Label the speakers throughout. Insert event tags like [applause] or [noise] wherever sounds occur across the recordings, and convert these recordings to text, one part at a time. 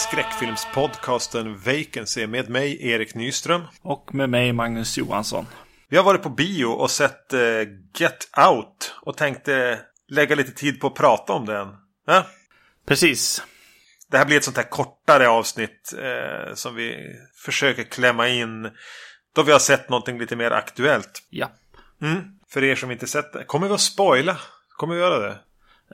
Speaker 1: Skräckfilmspodcasten Vacancy med mig Erik Nyström.
Speaker 2: Och med mig Magnus Johansson.
Speaker 1: Vi har varit på bio och sett uh, Get Out och tänkte lägga lite tid på att prata om den. Ja?
Speaker 2: Precis.
Speaker 1: Det här blir ett sånt här kortare avsnitt eh, som vi försöker klämma in då vi har sett någonting lite mer aktuellt.
Speaker 2: Ja.
Speaker 1: Mm. För er som inte sett det. Kommer vi att spoila? Kommer vi göra det?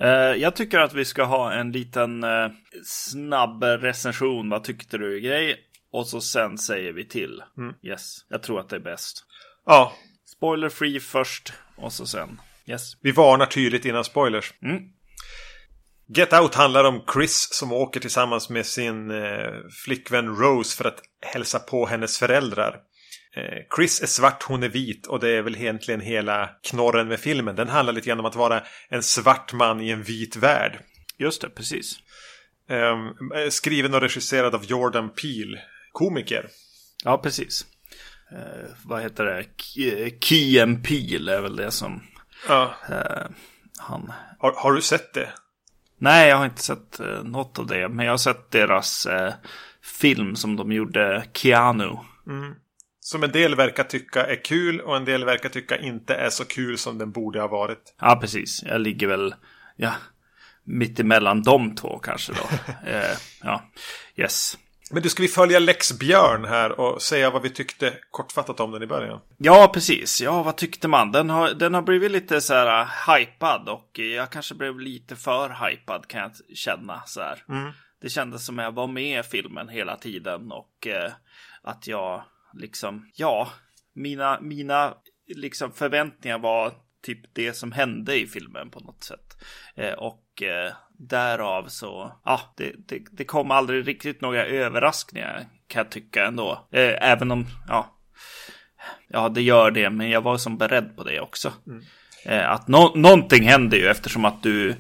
Speaker 2: Uh, jag tycker att vi ska ha en liten uh, snabb recension. Vad tyckte du grej? Och så sen säger vi till.
Speaker 1: Mm.
Speaker 2: Yes, jag tror att det är bäst.
Speaker 1: Ja.
Speaker 2: Spoiler free först och så sen. Yes.
Speaker 1: Vi varnar tydligt innan spoilers.
Speaker 2: Mm.
Speaker 1: Get Out handlar om Chris som åker tillsammans med sin eh, flickvän Rose för att hälsa på hennes föräldrar. Eh, Chris är svart, hon är vit och det är väl egentligen hela knorren med filmen. Den handlar lite grann om att vara en svart man i en vit värld.
Speaker 2: Just det, precis.
Speaker 1: Eh, skriven och regisserad av Jordan Peele, komiker.
Speaker 2: Ja, precis. Eh, vad heter det? Key and Peele är väl det som
Speaker 1: ja.
Speaker 2: Eh, han...
Speaker 1: Har, har du sett det?
Speaker 2: Nej, jag har inte sett eh, något av det. Men jag har sett deras eh, film som de gjorde, Keanu.
Speaker 1: Mm. Som en del verkar tycka är kul och en del verkar tycka inte är så kul som den borde ha varit.
Speaker 2: Ja, precis. Jag ligger väl ja, mitt emellan de två kanske då. [laughs] eh, ja, yes.
Speaker 1: Men du, ska vi följa Lex Björn här och säga vad vi tyckte kortfattat om den i början?
Speaker 2: Ja, precis. Ja, vad tyckte man? Den har, den har blivit lite så här uh, hypad och jag kanske blev lite för hypad kan jag känna så här.
Speaker 1: Mm.
Speaker 2: Det kändes som jag var med i filmen hela tiden och uh, att jag liksom, ja, mina, mina liksom förväntningar var typ det som hände i filmen på något sätt. Eh, och eh, därav så, ja, det, det, det, kom aldrig riktigt några överraskningar kan jag tycka ändå. Eh, även om, ja, ja, det gör det, men jag var som beredd på det också.
Speaker 1: Mm.
Speaker 2: Eh, att no någonting händer ju eftersom att du,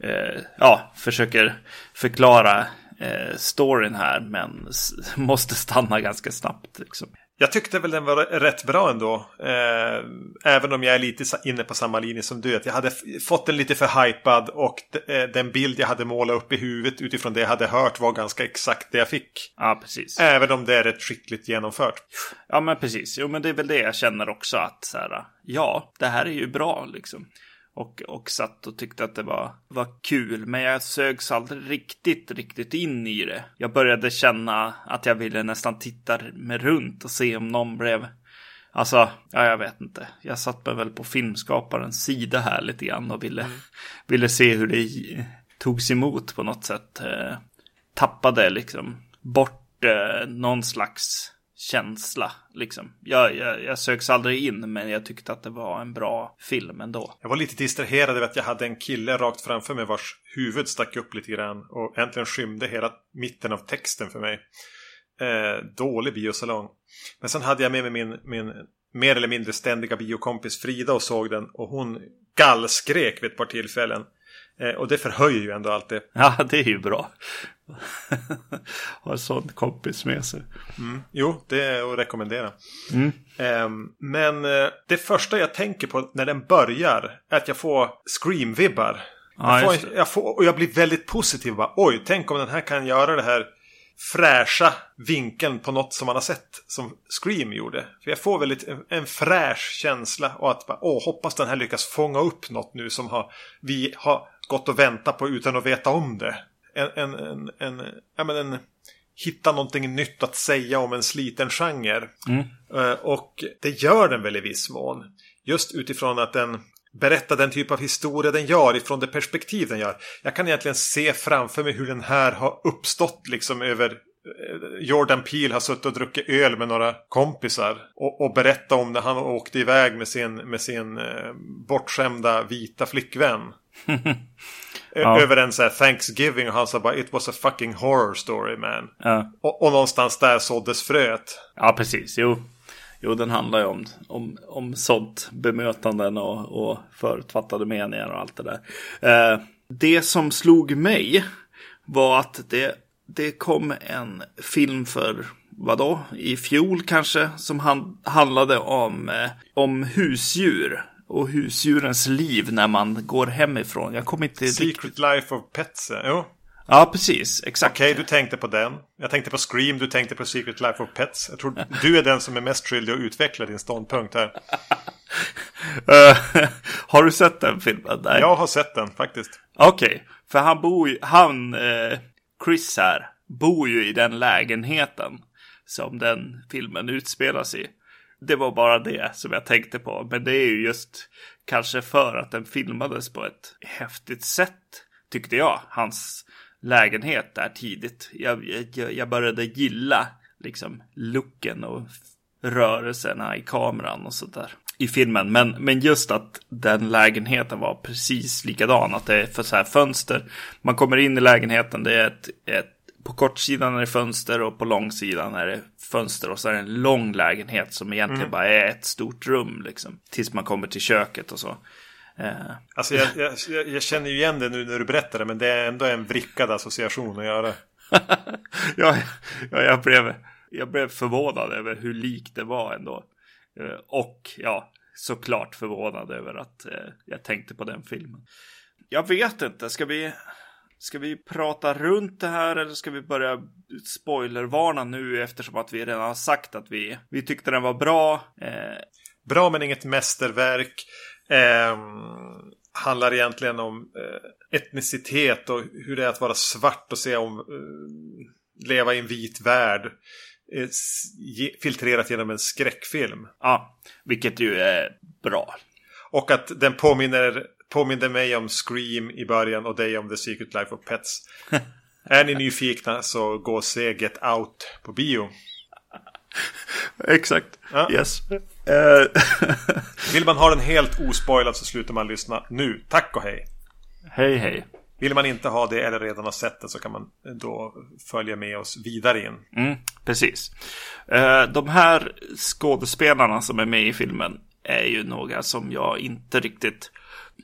Speaker 2: eh, ja, försöker förklara eh, storyn här, men [laughs] måste stanna ganska snabbt. Liksom.
Speaker 1: Jag tyckte väl den var rätt bra ändå. Eh, även om jag är lite inne på samma linje som du. Att jag hade fått den lite för hypad och eh, den bild jag hade målat upp i huvudet utifrån det jag hade hört var ganska exakt det jag fick.
Speaker 2: Ja, precis.
Speaker 1: Även om det är rätt skickligt genomfört.
Speaker 2: Ja, men precis. Jo, men det är väl det jag känner också att så här, ja, det här är ju bra liksom. Och, och satt och tyckte att det var, var kul. Men jag sögs aldrig riktigt, riktigt in i det. Jag började känna att jag ville nästan titta mig runt och se om någon blev Alltså, ja, jag vet inte. Jag satt mig väl på filmskaparens sida här lite grann och ville, mm. ville se hur det togs emot på något sätt. Eh, tappade liksom bort eh, någon slags känsla. Liksom. Jag, jag, jag söks aldrig in men jag tyckte att det var en bra film ändå.
Speaker 1: Jag var lite distraherad över att jag hade en kille rakt framför mig vars huvud stack upp lite grann och äntligen skymde hela mitten av texten för mig. Eh, dålig biosalong. Men sen hade jag med mig min, min mer eller mindre ständiga biokompis Frida och såg den och hon gallskrek vid ett par tillfällen. Eh, och det förhöjer ju ändå allt det.
Speaker 2: Ja, det är ju bra. [laughs] ha en sån kompis med sig.
Speaker 1: Mm. Jo, det är att rekommendera.
Speaker 2: Mm.
Speaker 1: Um, men uh, det första jag tänker på när den börjar är att jag får Scream-vibbar.
Speaker 2: Ja,
Speaker 1: jag, får, jag får, och jag blir väldigt positiv. Bara, Oj, tänk om den här kan göra det här fräscha vinkeln på något som man har sett som Scream gjorde. För jag får väldigt en, en fräsch känsla och att bara, åh, hoppas den här lyckas fånga upp något nu som har, vi har gått och väntat på utan att veta om det en, en, en, en, ja, men en hitta någonting nytt att säga om en sliten genre.
Speaker 2: Mm.
Speaker 1: Uh, och det gör den väl i viss mån. Just utifrån att den berättar den typ av historia den gör ifrån det perspektiv den gör. Jag kan egentligen se framför mig hur den här har uppstått liksom över eh, Jordan Peele har suttit och druckit öl med några kompisar och, och berättat om när han åkte iväg med sin, med sin eh, bortskämda vita flickvän. [laughs] ja. Över en så här Thanksgiving och han sa bara It was a fucking horror story man.
Speaker 2: Ja.
Speaker 1: Och, och någonstans där såddes fröet.
Speaker 2: Ja, precis. Jo. Jo, den handlar ju om, om, om sånt bemötanden och, och förutfattade meningar och allt det där. Eh, det som slog mig var att det, det kom en film för, vadå, i fjol kanske, som han, handlade om, eh, om husdjur och husdjurens liv när man går hemifrån. Jag kommer inte
Speaker 1: Secret
Speaker 2: riktigt...
Speaker 1: Life of Pets, jo.
Speaker 2: Ja, precis. Exakt.
Speaker 1: Okej, okay, du tänkte på den. Jag tänkte på Scream, du tänkte på Secret Life of Pets. Jag tror du är den som är mest skyldig att utveckla din ståndpunkt här.
Speaker 2: uh, [laughs] har du sett den filmen?
Speaker 1: Nej. Jag har sett den faktiskt.
Speaker 2: Okej, okay. för han bor ju, han, eh, Chris här, bor ju i den lägenheten som den filmen utspelas i. Det var bara det som jag tänkte på. Men det är ju just kanske för att den filmades på ett häftigt sätt, tyckte jag. Hans lägenhet där tidigt. Jag, jag, jag började gilla liksom looken och rörelserna i kameran och sådär i filmen. Men, men just att den lägenheten var precis likadan. Att det är för så här fönster. Man kommer in i lägenheten. Det är ett, ett på kortsidan är det fönster och på långsidan är det fönster och så är det en lång lägenhet som egentligen mm. bara är ett stort rum liksom. Tills man kommer till köket och så.
Speaker 1: Uh. Alltså jag, jag, jag, känner ju igen det nu när du berättar det men det är ändå en vrickad association att göra. [laughs]
Speaker 2: ja, ja, jag, blev, jag blev förvånad över hur likt det var ändå. Uh, och ja, såklart förvånad över att uh, jag tänkte på den filmen. Jag vet inte, ska vi, ska vi prata runt det här eller ska vi börja spoilervarna nu eftersom att vi redan har sagt att vi, vi tyckte den var bra.
Speaker 1: Bra men inget mästerverk. Eh, handlar egentligen om eh, etnicitet och hur det är att vara svart och se om eh, leva i en vit värld. Eh, filtrerat genom en skräckfilm.
Speaker 2: Ja, vilket ju är bra.
Speaker 1: Och att den påminner, påminner mig om Scream i början och dig om The Secret Life of Pets. [laughs] är ni nyfikna så gå och se Get Out på bio. [laughs]
Speaker 2: Exakt. Ja. Yes. [laughs]
Speaker 1: Vill man ha den helt ospoilad så slutar man lyssna nu. Tack och hej.
Speaker 2: Hej hej.
Speaker 1: Vill man inte ha det eller redan ha sett det så kan man då följa med oss vidare in.
Speaker 2: Mm, precis. Uh, de här skådespelarna som är med i filmen är ju några som jag inte riktigt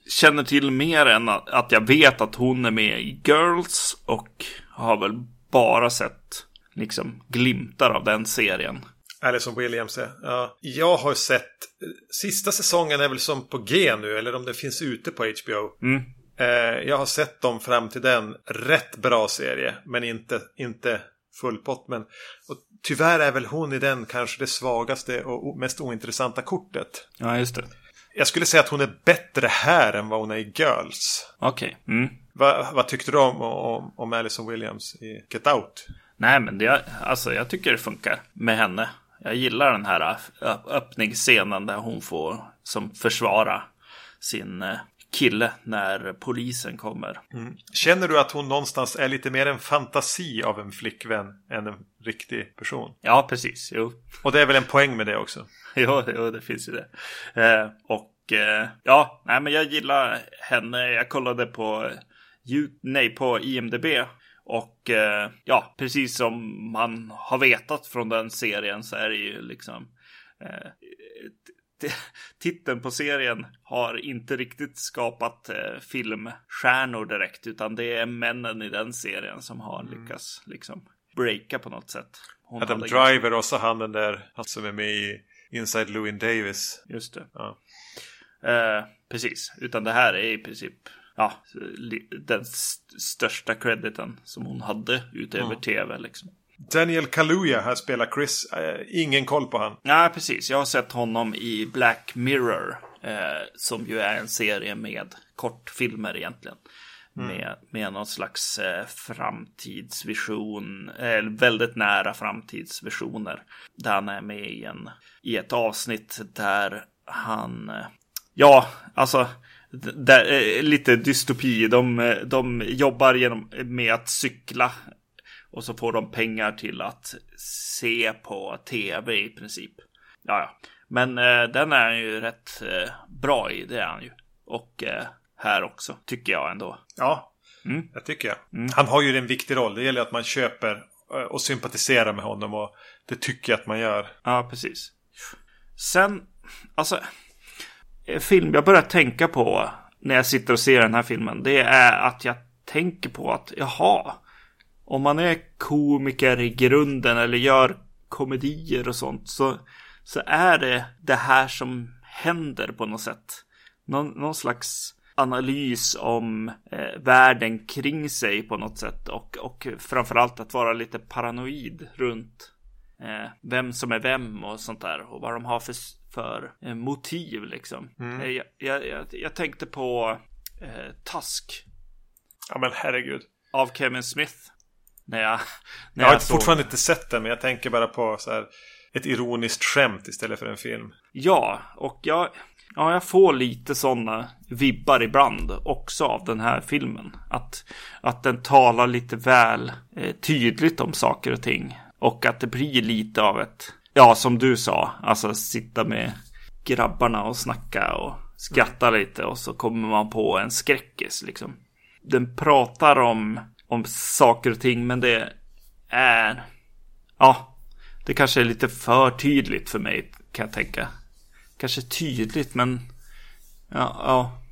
Speaker 2: känner till mer än att jag vet att hon är med i Girls och har väl bara sett liksom glimtar av den serien.
Speaker 1: Alison Williams är. Ja. Jag har sett, sista säsongen är väl som på G nu, eller om den finns ute på HBO.
Speaker 2: Mm.
Speaker 1: Eh, jag har sett dem fram till den. Rätt bra serie, men inte, inte full pott. Men, och tyvärr är väl hon i den kanske det svagaste och mest ointressanta kortet.
Speaker 2: Ja, just det.
Speaker 1: Jag skulle säga att hon är bättre här än vad hon är i Girls.
Speaker 2: Okej. Okay. Mm.
Speaker 1: Va, vad tyckte du om, om, om Alison Williams i Get Out?
Speaker 2: Nej, men det, alltså, jag tycker det funkar med henne. Jag gillar den här öppningsscenen där hon får som försvara sin eh, kille när polisen kommer.
Speaker 1: Mm. Känner du att hon någonstans är lite mer en fantasi av en flickvän än en riktig person?
Speaker 2: Ja, precis. Jo.
Speaker 1: Och det är väl en poäng med det också? [laughs]
Speaker 2: jo, jo, det finns ju det. Eh, och eh, ja, nej, men jag gillar henne. Jag kollade på, nej, på IMDB och eh, ja, precis som man har vetat från den serien så är det ju liksom eh, titeln på serien har inte riktigt skapat eh, filmstjärnor direkt, utan det är männen i den serien som har mm. lyckats liksom breaka på något sätt.
Speaker 1: Hon Adam Driver och så han den där, han som är med i Inside Louis Davis.
Speaker 2: Just det.
Speaker 1: Ja.
Speaker 2: Eh, precis, utan det här är i princip ja, den st största crediten som hon hade utöver mm. tv. Liksom.
Speaker 1: Daniel Kaluuya här spelar Chris. Äh, ingen koll på han.
Speaker 2: Nej, precis. Jag har sett honom i Black Mirror. Eh, som ju är en serie med kortfilmer egentligen. Mm. Med, med någon slags eh, framtidsvision. Eh, väldigt nära framtidsvisioner. Där han är med i, en, i ett avsnitt där han... Eh, ja, alltså där, eh, lite dystopi. De, eh, de jobbar genom, med att cykla och så får de pengar till att se på tv i princip. Ja, ja. Men eh, den är han ju rätt eh, bra i, det är han ju. Och eh, här också, tycker jag ändå.
Speaker 1: Ja, mm. det tycker jag. Mm. Han har ju en viktig roll. Det gäller att man köper eh, och sympatiserar med honom och det tycker jag att man gör.
Speaker 2: Ja, precis. Sen, alltså film jag börjar tänka på när jag sitter och ser den här filmen, det är att jag tänker på att jaha, om man är komiker i grunden eller gör komedier och sånt så, så är det det här som händer på något sätt. Någon, någon slags analys om eh, världen kring sig på något sätt och, och framförallt att vara lite paranoid runt eh, vem som är vem och sånt där och vad de har för, för eh, motiv liksom. Mm. Eh, jag, jag, jag, jag, tänkte på eh, Tusk.
Speaker 1: Ja men herregud.
Speaker 2: Av Kevin Smith. När jag,
Speaker 1: när jag har såg... fortfarande inte sett den men jag tänker bara på så här ett ironiskt skämt istället för en film.
Speaker 2: Ja, och jag, ja, jag får lite sådana vibbar ibland också av den här filmen. Att, att den talar lite väl eh, tydligt om saker och ting. Och att det blir lite av ett, ja som du sa, alltså sitta med grabbarna och snacka och skratta mm. lite och så kommer man på en skräckis liksom. Den pratar om, om saker och ting men det är, ja, det kanske är lite för tydligt för mig kan jag tänka. Kanske tydligt men, ja, ja.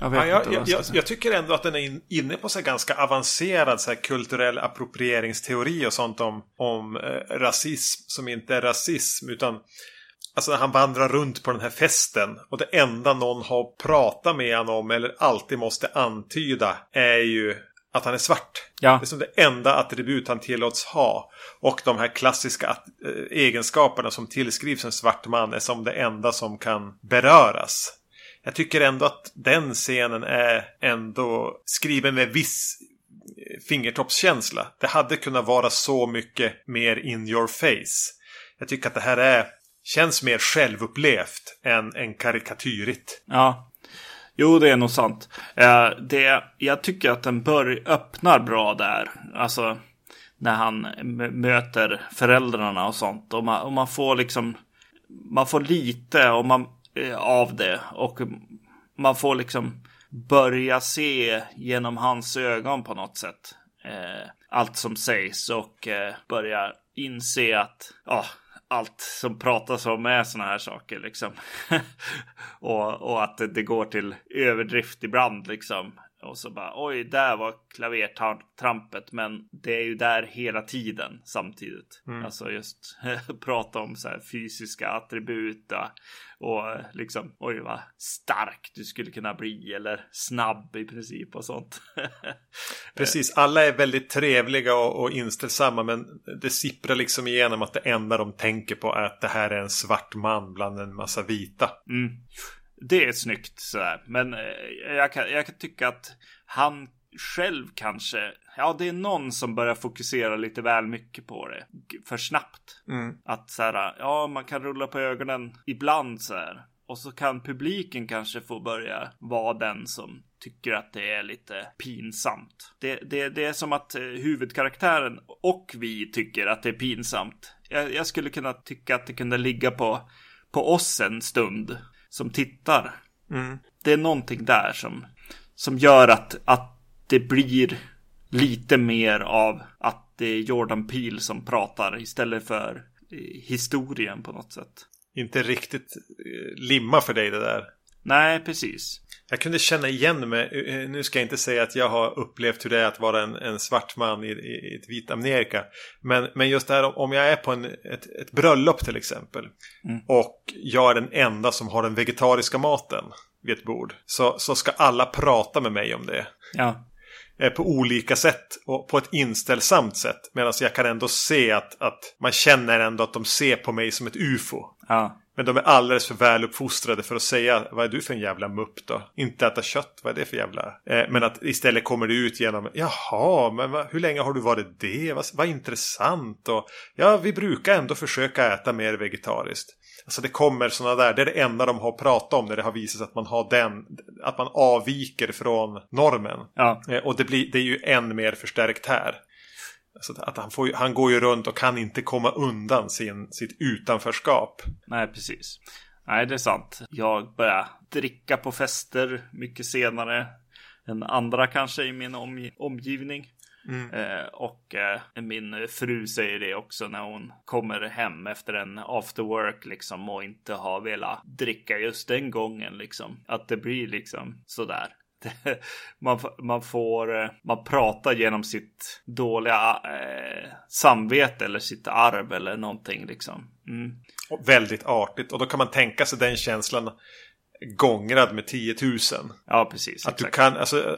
Speaker 1: Jag, vet ja, jag, jag, jag, jag, tycker ändå att den är inne på så ganska avancerad så kulturell approprieringsteori och sånt om, om eh, rasism som inte är rasism utan Alltså när han vandrar runt på den här festen och det enda någon har pratat med honom om eller alltid måste antyda är ju att han är svart. Ja. Det är som det enda attribut han tillåts ha. Och de här klassiska eh, egenskaperna som tillskrivs en svart man är som det enda som kan beröras. Jag tycker ändå att den scenen är ändå skriven med viss fingertoppskänsla. Det hade kunnat vara så mycket mer in your face. Jag tycker att det här är känns mer självupplevt än, än karikatyrigt.
Speaker 2: Ja. Jo, det är nog sant. Eh, det, jag tycker att den bör, öppnar bra där. Alltså när han möter föräldrarna och sånt. Och man, och man får liksom man får lite och man, eh, av det. Och man får liksom börja se genom hans ögon på något sätt. Eh, allt som sägs och eh, börja inse att ja, allt som pratas om är sådana här saker liksom. [laughs] och, och att det, det, går till överdrift ibland liksom. Och så bara oj, där var klavertrampet, men det är ju där hela tiden samtidigt. Mm. Alltså just [laughs] prata om så här fysiska attribut och liksom oj vad stark du skulle kunna bli eller snabb i princip och sånt. [laughs]
Speaker 1: Precis, alla är väldigt trevliga och, och inställsamma men det sipprar liksom igenom att det enda de tänker på är att det här är en svart man bland en massa vita.
Speaker 2: Mm det är snyggt sådär. Men eh, jag kan, jag kan tycka att han själv kanske, ja det är någon som börjar fokusera lite väl mycket på det. För snabbt. Mm. Att så här, ja man kan rulla på ögonen ibland så här. Och så kan publiken kanske få börja vara den som tycker att det är lite pinsamt. Det, det, det är som att eh, huvudkaraktären och vi tycker att det är pinsamt. Jag, jag skulle kunna tycka att det kunde ligga på, på oss en stund som tittar. Mm. Det är någonting där som, som gör att, att det blir lite mer av att det är Jordan Peele som pratar istället för historien på något sätt.
Speaker 1: Inte riktigt eh, limma för dig det där.
Speaker 2: Nej, precis.
Speaker 1: Jag kunde känna igen mig. Eh, eh, nu ska jag inte säga att jag har upplevt hur det är att vara en, en svart man i, i, ett vit Amerika. Men, men just det här om jag är på en, ett, ett bröllop till exempel. Mm. Och jag är den enda som har den vegetariska maten vid ett bord. Så, så ska alla prata med mig om det.
Speaker 2: Ja.
Speaker 1: Eh, på olika sätt och på ett inställsamt sätt. Medan jag kan ändå se att, att man känner ändå att de ser på mig som ett ufo.
Speaker 2: Ja.
Speaker 1: Men de är alldeles för väl uppfostrade för att säga vad är du för en jävla mupp då? Inte äta kött, vad är det för jävla... Eh, men att istället kommer det ut genom Jaha, men va, hur länge har du varit det? Vad, vad intressant och Ja, vi brukar ändå försöka äta mer vegetariskt. Alltså det kommer sådana där, det är det enda de har pratat om när det har visat sig att man har den, att man avviker från normen.
Speaker 2: Ja.
Speaker 1: Eh, och det, blir, det är ju än mer förstärkt här. Så att han, får, han går ju runt och kan inte komma undan sin, sitt utanförskap.
Speaker 2: Nej, precis. Nej, det är sant. Jag börjar dricka på fester mycket senare än andra kanske i min om, omgivning. Mm. Eh, och eh, min fru säger det också när hon kommer hem efter en after work liksom och inte har velat dricka just den gången liksom. Att det blir liksom sådär. Man, man får, man pratar genom sitt dåliga eh, samvete eller sitt arv eller någonting liksom. Mm.
Speaker 1: Väldigt artigt och då kan man tänka sig den känslan gångrad med 10 000.
Speaker 2: Ja, precis.
Speaker 1: Att du kan, alltså,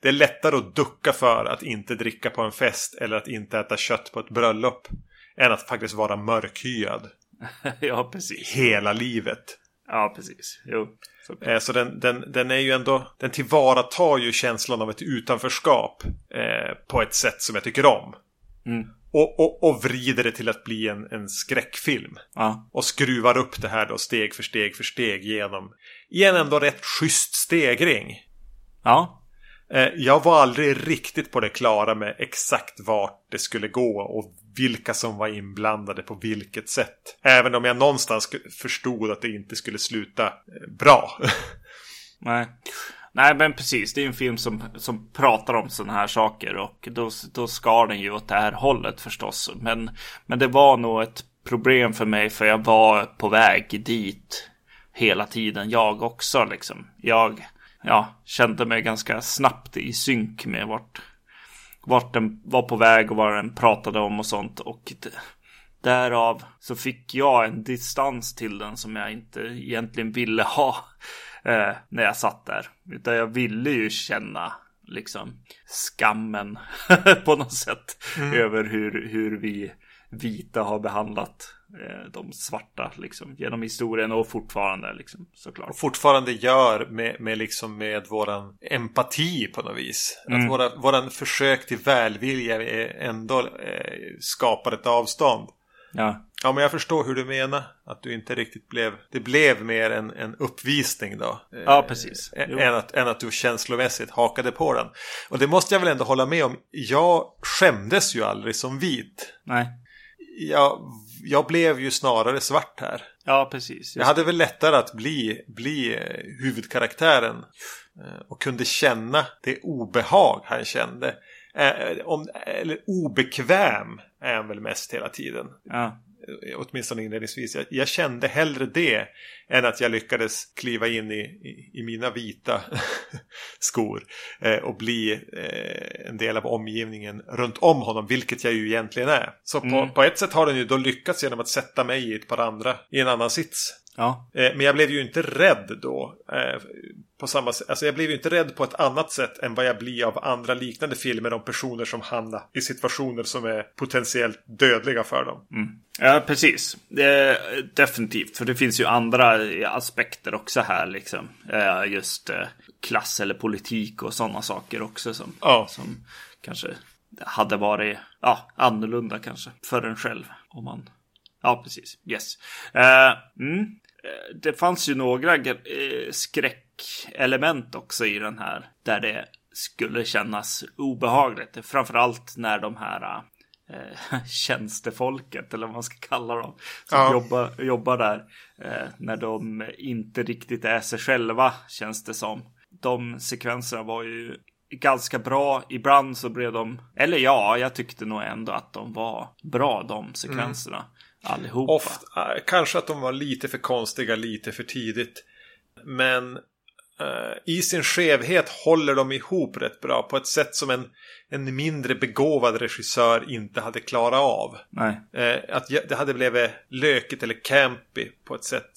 Speaker 1: det är lättare att ducka för att inte dricka på en fest eller att inte äta kött på ett bröllop. Än att faktiskt vara mörkhyad. [laughs]
Speaker 2: ja, precis.
Speaker 1: Hela livet.
Speaker 2: Ja, precis. Jo.
Speaker 1: Så, eh, så den, den, den är ju ändå, den tillvaratar ju känslan av ett utanförskap eh, på ett sätt som jag tycker om.
Speaker 2: Mm.
Speaker 1: Och, och, och vrider det till att bli en, en skräckfilm.
Speaker 2: Ja.
Speaker 1: Och skruvar upp det här då steg för steg för steg genom i en ändå rätt schysst stegring.
Speaker 2: Ja.
Speaker 1: Eh, jag var aldrig riktigt på det klara med exakt vart det skulle gå och vilka som var inblandade på vilket sätt. Även om jag någonstans förstod att det inte skulle sluta eh, bra. [laughs]
Speaker 2: Nej. Nej men precis, det är en film som, som pratar om sådana här saker och då, då ska den ju åt det här hållet förstås. Men, men det var nog ett problem för mig för jag var på väg dit hela tiden jag också liksom. Jag ja, kände mig ganska snabbt i synk med vart, vart den var på väg och vad den pratade om och sånt. Och därav så fick jag en distans till den som jag inte egentligen ville ha [laughs] eh, när jag satt där. Utan jag ville ju känna liksom skammen [laughs] på något sätt mm. över hur, hur vi vita har behandlat eh, de svarta liksom genom historien och fortfarande liksom såklart. Och
Speaker 1: fortfarande gör med, med liksom med våran empati på något vis. Mm. Att våra, våran försök till välvilja ändå eh, skapar ett avstånd.
Speaker 2: Ja.
Speaker 1: Ja, men jag förstår hur du menar. Att du inte riktigt blev... Det blev mer en, en uppvisning då.
Speaker 2: Ja, precis.
Speaker 1: Eh, än, att, än att du känslomässigt hakade på den. Och det måste jag väl ändå hålla med om. Jag skämdes ju aldrig som vit.
Speaker 2: Nej.
Speaker 1: Jag, jag blev ju snarare svart här.
Speaker 2: Ja, precis.
Speaker 1: Jag hade väl lättare att bli, bli eh, huvudkaraktären. Eh, och kunde känna det obehag han kände. Om, eller obekväm är han väl mest hela tiden.
Speaker 2: Ja.
Speaker 1: Eh, åtminstone inledningsvis. Jag, jag, kände hellre det än att jag lyckades kliva in i, i, i mina vita [laughs] skor eh, och bli eh, en del av omgivningen runt om honom, vilket jag ju egentligen är. Så på, mm. på ett sätt har den ju då lyckats genom att sätta mig i ett par andra i en annan sits.
Speaker 2: Ja.
Speaker 1: Eh, men jag blev ju inte rädd då. Eh, på samma sätt. Alltså jag blev ju inte rädd på ett annat sätt än vad jag blir av andra liknande filmer om personer som hamnar i situationer som är potentiellt dödliga för dem.
Speaker 2: Mm. Ja, precis. Definitivt. För det finns ju andra aspekter också här liksom. Eh, just klass eller politik och sådana saker också som,
Speaker 1: ja.
Speaker 2: som kanske hade varit ja, annorlunda kanske för en själv. Om man Ja, precis. Yes. Uh, mm. Det fanns ju några uh, skräckelement också i den här. Där det skulle kännas obehagligt. Framförallt när de här uh, [laughs] tjänstefolket, eller vad man ska kalla dem, som ja. jobbar, jobbar där. när de inte riktigt är sig själva, känns det som. De sekvenserna var ju ganska bra. Ibland så blev de, eller ja, jag tyckte nog ändå att de var bra de sekvenserna. Mm. Allihopa.
Speaker 1: Ofta, äh, kanske att de var lite för konstiga lite för tidigt. Men uh, i sin skevhet håller de ihop rätt bra på ett sätt som en, en mindre begåvad regissör inte hade klarat av.
Speaker 2: Nej.
Speaker 1: Uh, att det hade blivit lökigt eller campy på ett sätt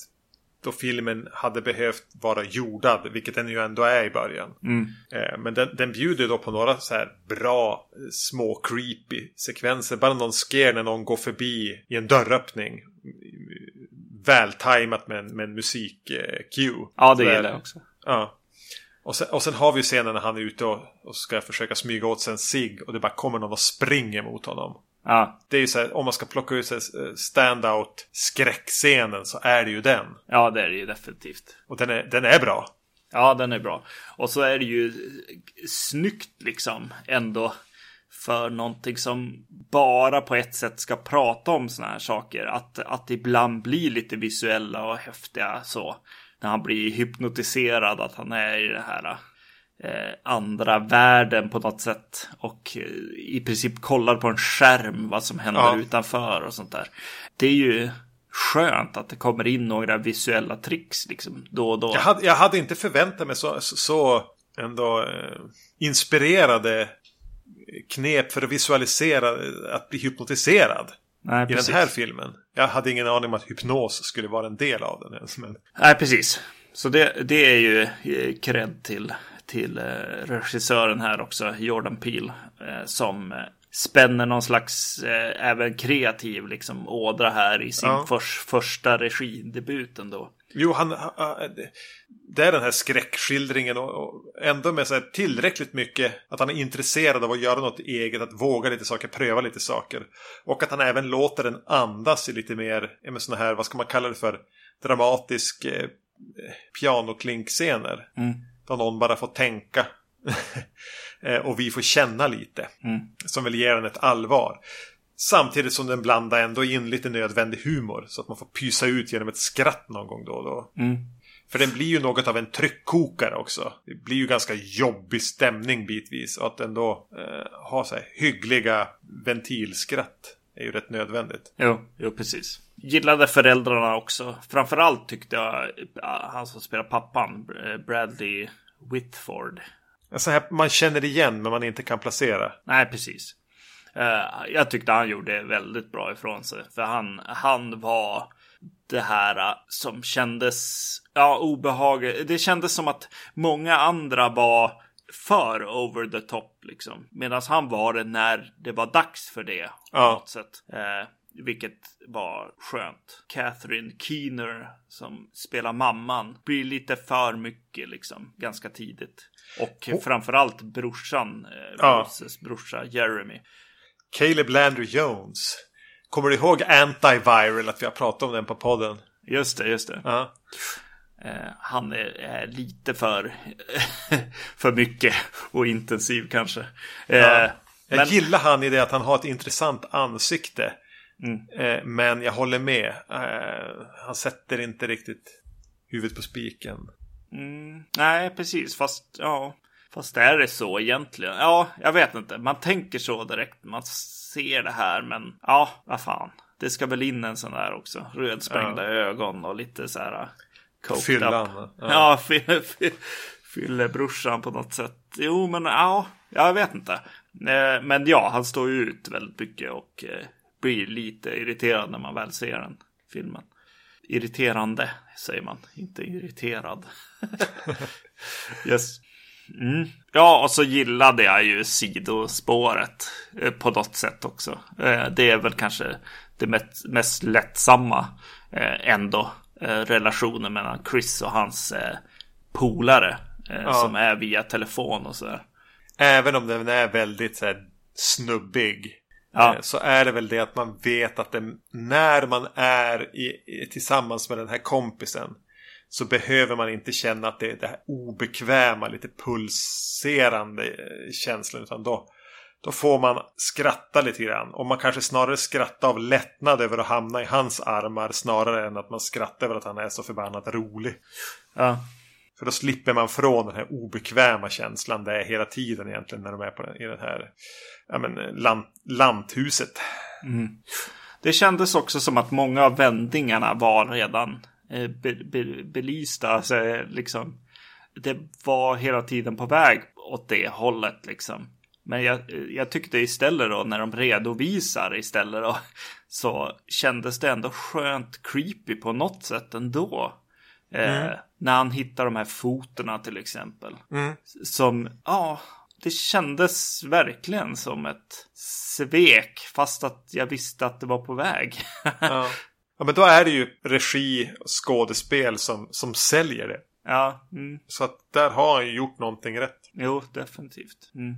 Speaker 1: då filmen hade behövt vara jordad, vilket den ju ändå är i början.
Speaker 2: Mm.
Speaker 1: Eh, men den, den bjuder då på några så här bra, små creepy sekvenser. Bara någon sker när någon går förbi i en dörröppning. Vältajmat med en, med en musik-cue.
Speaker 2: Ja, det gillar jag också.
Speaker 1: Ja. Och sen, och sen, har vi scenen när han är ute och, och ska försöka smyga åt sig en cigg och det bara kommer någon och springer mot honom.
Speaker 2: Ja.
Speaker 1: Det är ju så här, om man ska plocka ut standout skräckscenen så är det ju den.
Speaker 2: Ja, det är det ju definitivt.
Speaker 1: Och den är, den är bra.
Speaker 2: Ja, den är bra. Och så är det ju snyggt liksom ändå för någonting som bara på ett sätt ska prata om såna här saker. Att, att ibland blir lite visuella och häftiga så. När han blir hypnotiserad att han är i det här eh, andra världen på något sätt. Och eh, i princip kollar på en skärm vad som händer ja. utanför och sånt där. Det är ju skönt att det kommer in några visuella tricks liksom då och då.
Speaker 1: Jag hade, jag hade inte förväntat mig så, så ändå eh, inspirerade knep för att visualisera att bli hypnotiserad.
Speaker 2: Nej,
Speaker 1: I den här filmen. Jag hade ingen aning om att hypnos skulle vara en del av den ens. Men...
Speaker 2: Nej, precis. Så det, det är ju eh, cred till, till eh, regissören här också, Jordan Peele, eh, som spänner någon slags eh, även kreativ liksom ådra här i sin ja. förs, första regidebuten då.
Speaker 1: Jo, han, det är den här skräckskildringen och, och ändå med så här tillräckligt mycket att han är intresserad av att göra något eget, att våga lite saker, pröva lite saker. Och att han även låter den andas i lite mer, med sådana här, vad ska man kalla det för, dramatisk eh, pianoklinkscener. Mm. Då någon bara får tänka. [laughs] Eh, och vi får känna lite. Mm. Som väl ger den ett allvar. Samtidigt som den blandar ändå in lite nödvändig humor. Så att man får pysa ut genom ett skratt någon gång då och då. Mm. För den blir ju något av en tryckkokare också. Det blir ju ganska jobbig stämning bitvis. Och att ändå eh, ha så här hyggliga ventilskratt är ju rätt nödvändigt.
Speaker 2: Jo, jo precis. Gillade föräldrarna också. Framförallt tyckte jag han som spelar pappan, Bradley Whitford.
Speaker 1: Alltså här, man känner igen men man inte kan placera.
Speaker 2: Nej, precis. Uh, jag tyckte han gjorde väldigt bra ifrån sig. För han, han var det här uh, som kändes, ja, obehagligt. Det kändes som att många andra var för over the top liksom. Medan han var det när det var dags för det. På ja. något sätt. Uh, vilket var skönt. Catherine Keener som spelar mamman blir lite för mycket liksom ganska tidigt. Och oh. framförallt brorsan, eh, ja. Brorsa Jeremy.
Speaker 1: Caleb Landry Jones. Kommer du ihåg Antiviral? Att vi har pratat om den på podden.
Speaker 2: Just det, just det. Ja. Eh, han är, lite för, [laughs] för mycket och intensiv kanske. Eh, ja.
Speaker 1: Jag men... gillar han i det att han har ett intressant ansikte. Mm. Eh, men jag håller med. Eh, han sätter inte riktigt huvudet på spiken.
Speaker 2: Mm, nej, precis. Fast ja, fast är det så egentligen? Ja, jag vet inte. Man tänker så direkt. Man ser det här, men ja, vad fan. Det ska väl in en sån där också. Rödsprängda ja. ögon och lite så här.
Speaker 1: Fyllan.
Speaker 2: Ja, ja fyllebrorsan på något sätt. Jo, men ja, jag vet inte. Eh, men ja, han står ju ut väldigt mycket och eh, blir lite irriterad när man väl ser den filmen. Irriterande säger man, inte irriterad. [laughs] yes. Mm. Ja, och så gillade jag ju sidospåret eh, på något sätt också. Det är väl kanske det mest, lättsamma ändå. Relationen mellan Chris och hans polare. Ja. Som är via telefon och sådär.
Speaker 1: Även om den är väldigt så här, snubbig. Ja. Så är det väl det att man vet att det, när man är i, i, tillsammans med den här kompisen så behöver man inte känna att det är det här obekväma, lite pulserande eh, känslan. Utan då, då får man skratta lite grann. Och man kanske snarare skrattar av lättnad över att hamna i hans armar snarare än att man skrattar över att han är så förbannat rolig. Ja. För då slipper man från den här obekväma känslan det är hela tiden egentligen när de är på den, i den här ja, men, lant, lanthuset. Mm.
Speaker 2: Det kändes också som att många av vändningarna var redan eh, be, be, belysta. Alltså, liksom, det var hela tiden på väg åt det hållet liksom. Men jag, jag tyckte istället då när de redovisar istället då [laughs] så kändes det ändå skönt creepy på något sätt ändå. Eh, mm. när han hittar de här fotorna till exempel. Mm. Som, ja, det kändes verkligen som ett svek fast att jag visste att det var på väg. [laughs]
Speaker 1: ja. ja, men då är det ju regi och skådespel som, som säljer det.
Speaker 2: Ja. Mm.
Speaker 1: Så att där har han ju gjort någonting rätt.
Speaker 2: Jo, definitivt. Mm.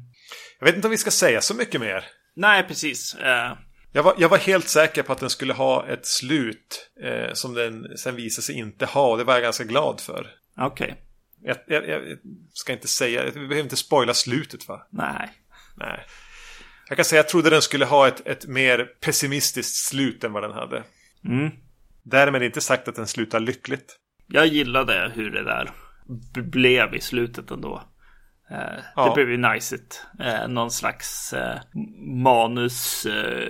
Speaker 1: Jag vet inte om vi ska säga så mycket mer.
Speaker 2: Nej, precis. Uh...
Speaker 1: Jag, var, jag var helt säker på att den skulle ha ett slut eh, som den sen visade sig inte ha. Och det var jag ganska glad för.
Speaker 2: Okej. Okay.
Speaker 1: Jag, jag, jag, ska inte säga, vi behöver inte spoila slutet va?
Speaker 2: Nej.
Speaker 1: Nej. Jag kan säga jag trodde den skulle ha ett, ett mer pessimistiskt slut än vad den hade. Mm. Därmed inte sagt att den slutar lyckligt.
Speaker 2: Jag gillade hur det där blev i slutet ändå. Eh, ja. Det blev ju nice. Eh, någon slags eh, manus eh,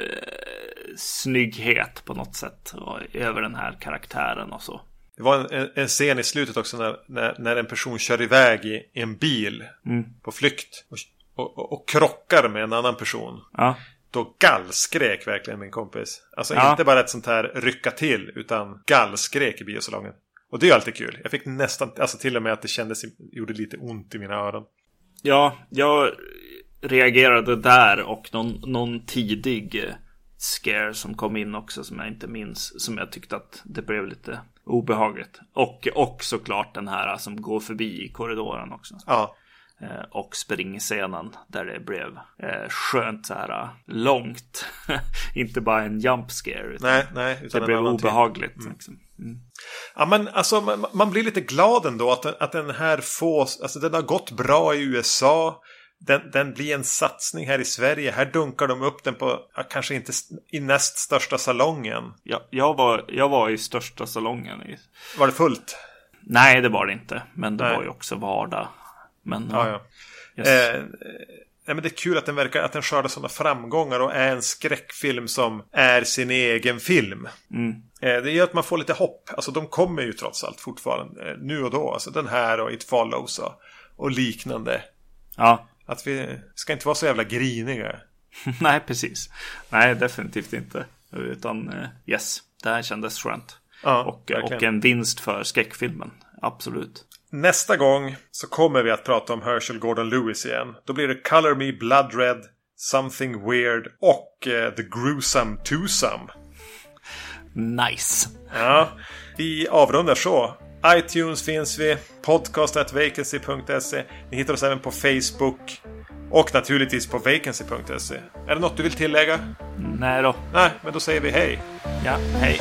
Speaker 2: snygghet på något sätt. Och, över den här karaktären och så.
Speaker 1: Det var en, en, scen i slutet också när, när, när en person kör iväg i, i en bil mm. på flykt och, och, och, krockar med en annan person. Ja. Då gallskrek verkligen min kompis. Alltså ja. inte bara ett sånt här rycka till utan gallskrek i biosalongen. Och det är alltid kul. Jag fick nästan, alltså till och med att det kändes, gjorde lite ont i mina öron.
Speaker 2: Ja, jag reagerade där och någon, någon tidig eh, scare som kom in också som jag inte minns. Som jag tyckte att det blev lite obehagligt. Och, och såklart den här som går förbi i korridoren också.
Speaker 1: Ja.
Speaker 2: Eh, och springscenen där det blev eh, skönt så här långt. [laughs] inte bara en jump scare. Utan
Speaker 1: nej, nej.
Speaker 2: Utan det blev obehagligt. Mm. Liksom. Mm.
Speaker 1: Ja, men alltså man, man, blir lite glad ändå att, att den här får, alltså den har gått bra i USA. Den, den blir en satsning här i Sverige. Här dunkar de upp den på, kanske inte i näst största salongen.
Speaker 2: Ja, jag, var, jag var i största salongen. I...
Speaker 1: Var det fullt?
Speaker 2: Nej, det var det inte. Men det Nej. var ju också vardag. Men,
Speaker 1: ja, ja. Yes. Eh, Nej, men det är kul att den verkar att den skördar sådana framgångar och är en skräckfilm som är sin egen film.
Speaker 2: Mm.
Speaker 1: Eh, det gör att man får lite hopp. Alltså de kommer ju trots allt fortfarande eh, nu och då. Alltså den här och It Follows och, och liknande.
Speaker 2: Ja.
Speaker 1: Att vi ska inte vara så jävla griniga. [laughs]
Speaker 2: Nej, precis. Nej, definitivt inte. Utan eh, yes, det här kändes skönt.
Speaker 1: Ja,
Speaker 2: och, och en vinst för skräckfilmen. Absolut.
Speaker 1: Nästa gång så kommer vi att prata om Herschel Gordon Lewis igen. Då blir det Color Me Blood Red, Something Weird och uh, The Gruesome Twosome.
Speaker 2: Nice.
Speaker 1: Ja, vi avrundar så. iTunes finns vi. Podcast.vacancy.se. Ni hittar oss även på Facebook. Och naturligtvis på vacancy.se. Är det något du vill tillägga?
Speaker 2: Nej då.
Speaker 1: Nej, men då säger vi hej.
Speaker 2: Ja, hej.